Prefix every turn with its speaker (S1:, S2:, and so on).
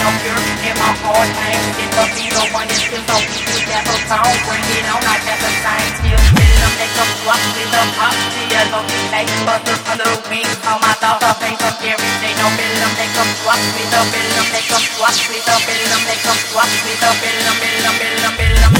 S1: no fear in my heart. I ain't be the one, that feels so weak. We the bring it on, I got the same skills Kill them, they come swap with the pop. See a lucky face, busters under the wings. All my thoughts are face so scary, they them, they come swap with the them, they come swap with the them, they come swap with the bill them, bill them, them.